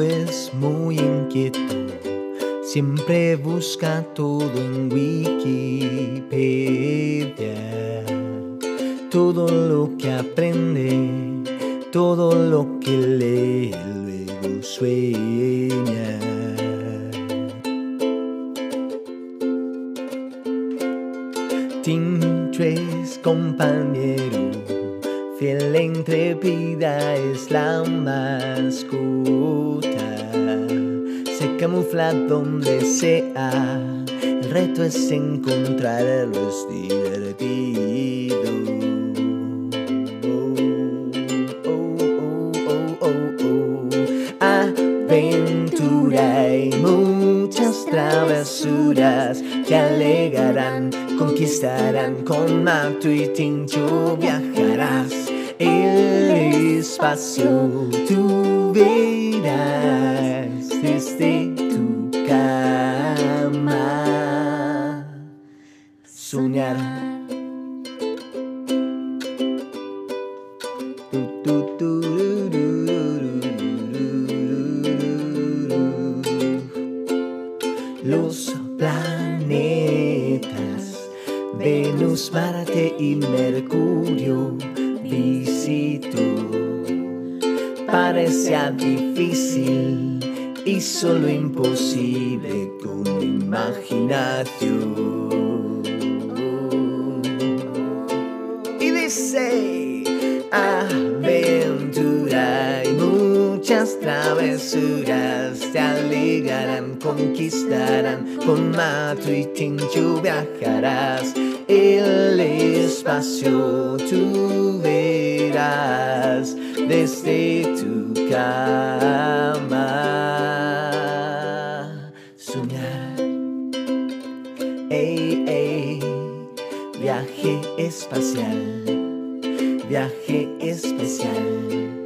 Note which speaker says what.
Speaker 1: es muy inquieto, siempre busca todo en Wikipedia. Todo lo que aprende, todo lo que lee, luego sueña. Tincho es compañero, fiel e intrépida es la mascota. Se camufla donde sea, el reto es encontrarlo, es divertido. Oh, oh, oh. Aventura y muchas travesuras que alegarán, conquistarán con Mato y Tincho viajarás espacio, tú verás desde tu cama soñar. Los planetas, Venus, Marte y Mercurio visito. Parecía difícil y solo imposible con imaginación. Y dice, aventura y muchas travesuras te alegarán, conquistarán, con mato y tincho viajarás. El espacio tú verás desde tu cama. Soñar. Ey, ey, viaje espacial, viaje especial.